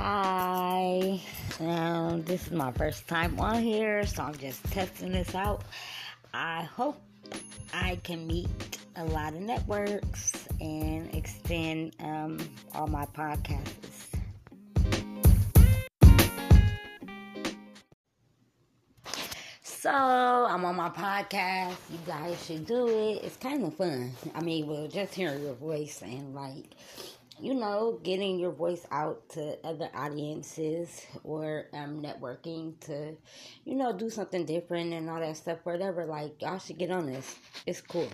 Hi. This is my first time on here, so I'm just testing this out. I hope I can meet a lot of networks and extend um, all my podcasts. So I'm on my podcast. You guys should do it. It's kind of fun. I mean, well, just hearing your voice and like, you know, getting your voice out to other audiences or um, networking to, you know, do something different and all that stuff. Whatever. Like, y'all should get on this. It's cool.